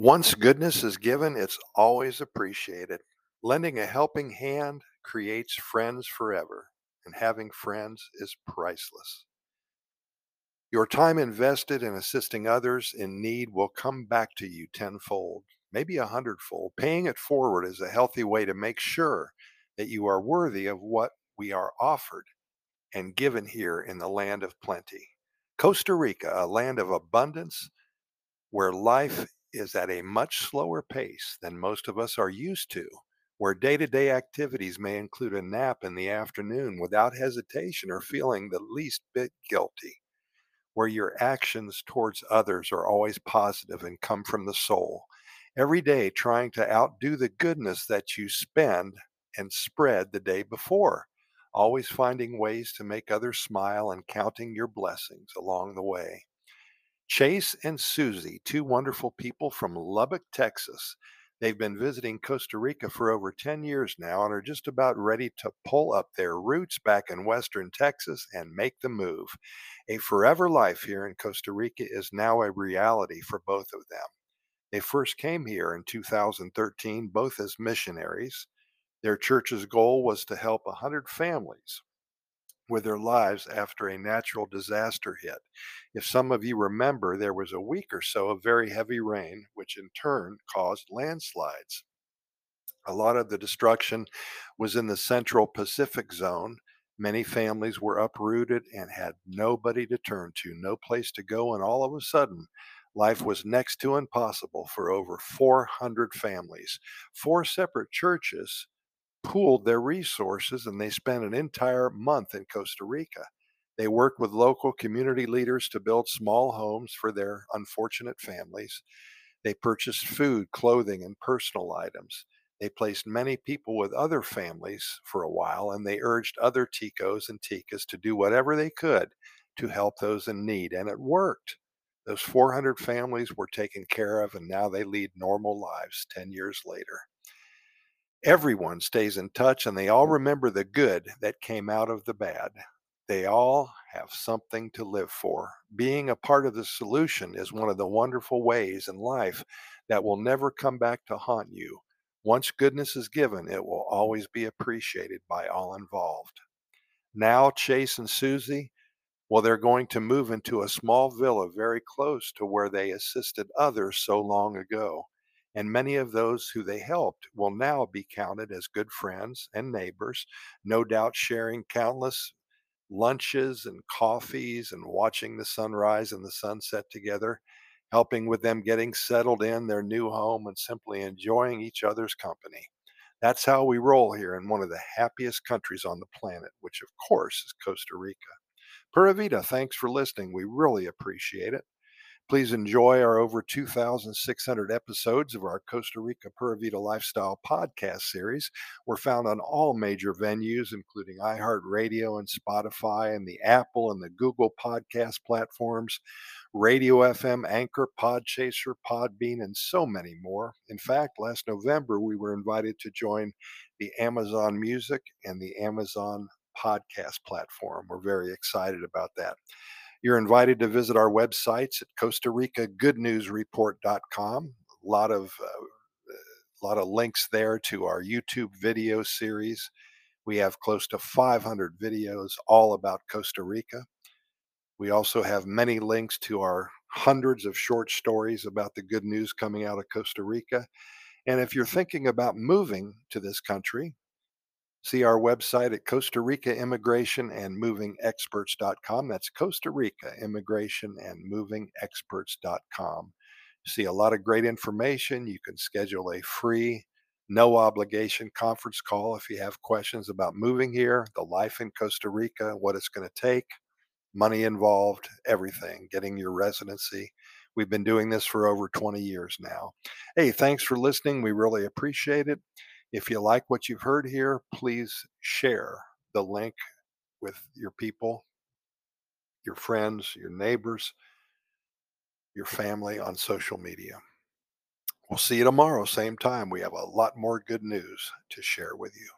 Once goodness is given, it's always appreciated. Lending a helping hand creates friends forever, and having friends is priceless. Your time invested in assisting others in need will come back to you tenfold, maybe a hundredfold. Paying it forward is a healthy way to make sure that you are worthy of what we are offered and given here in the land of plenty. Costa Rica, a land of abundance where life is at a much slower pace than most of us are used to, where day to day activities may include a nap in the afternoon without hesitation or feeling the least bit guilty, where your actions towards others are always positive and come from the soul. Every day trying to outdo the goodness that you spend and spread the day before, always finding ways to make others smile and counting your blessings along the way. Chase and Susie, two wonderful people from Lubbock, Texas. They've been visiting Costa Rica for over 10 years now and are just about ready to pull up their roots back in Western Texas and make the move. A forever life here in Costa Rica is now a reality for both of them. They first came here in 2013, both as missionaries. Their church's goal was to help 100 families with their lives after a natural disaster hit. If some of you remember, there was a week or so of very heavy rain, which in turn caused landslides. A lot of the destruction was in the central Pacific zone. Many families were uprooted and had nobody to turn to, no place to go, and all of a sudden, life was next to impossible for over 400 families. Four separate churches pooled their resources and they spent an entire month in Costa Rica. They worked with local community leaders to build small homes for their unfortunate families. They purchased food, clothing, and personal items. They placed many people with other families for a while, and they urged other Ticos and Ticas to do whatever they could to help those in need. And it worked. Those 400 families were taken care of, and now they lead normal lives 10 years later. Everyone stays in touch and they all mm-hmm. remember the good that came out of the bad. They all have something to live for. Being a part of the solution is one of the wonderful ways in life that will never come back to haunt you. Once goodness is given, it will always be appreciated by all involved. Now, Chase and Susie, well, they're going to move into a small villa very close to where they assisted others so long ago and many of those who they helped will now be counted as good friends and neighbors, no doubt sharing countless lunches and coffees and watching the sunrise and the sunset together, helping with them getting settled in their new home and simply enjoying each other's company. That's how we roll here in one of the happiest countries on the planet, which of course is Costa Rica. Pura Vida, thanks for listening. We really appreciate it. Please enjoy our over 2,600 episodes of our Costa Rica Pura Vida Lifestyle podcast series. We're found on all major venues, including iHeartRadio and Spotify and the Apple and the Google podcast platforms, Radio FM, Anchor, Podchaser, Podbean, and so many more. In fact, last November, we were invited to join the Amazon Music and the Amazon podcast platform. We're very excited about that. You're invited to visit our websites at Costa Rica GoodNewsReport.com. A lot of uh, a lot of links there to our YouTube video series. We have close to 500 videos all about Costa Rica. We also have many links to our hundreds of short stories about the good news coming out of Costa Rica. And if you're thinking about moving to this country, See our website at Costa Rica Immigration and Moving Experts.com. That's Costa Rica Immigration and Moving Experts.com. See a lot of great information. You can schedule a free, no obligation conference call if you have questions about moving here, the life in Costa Rica, what it's going to take, money involved, everything, getting your residency. We've been doing this for over 20 years now. Hey, thanks for listening. We really appreciate it. If you like what you've heard here, please share the link with your people, your friends, your neighbors, your family on social media. We'll see you tomorrow, same time. We have a lot more good news to share with you.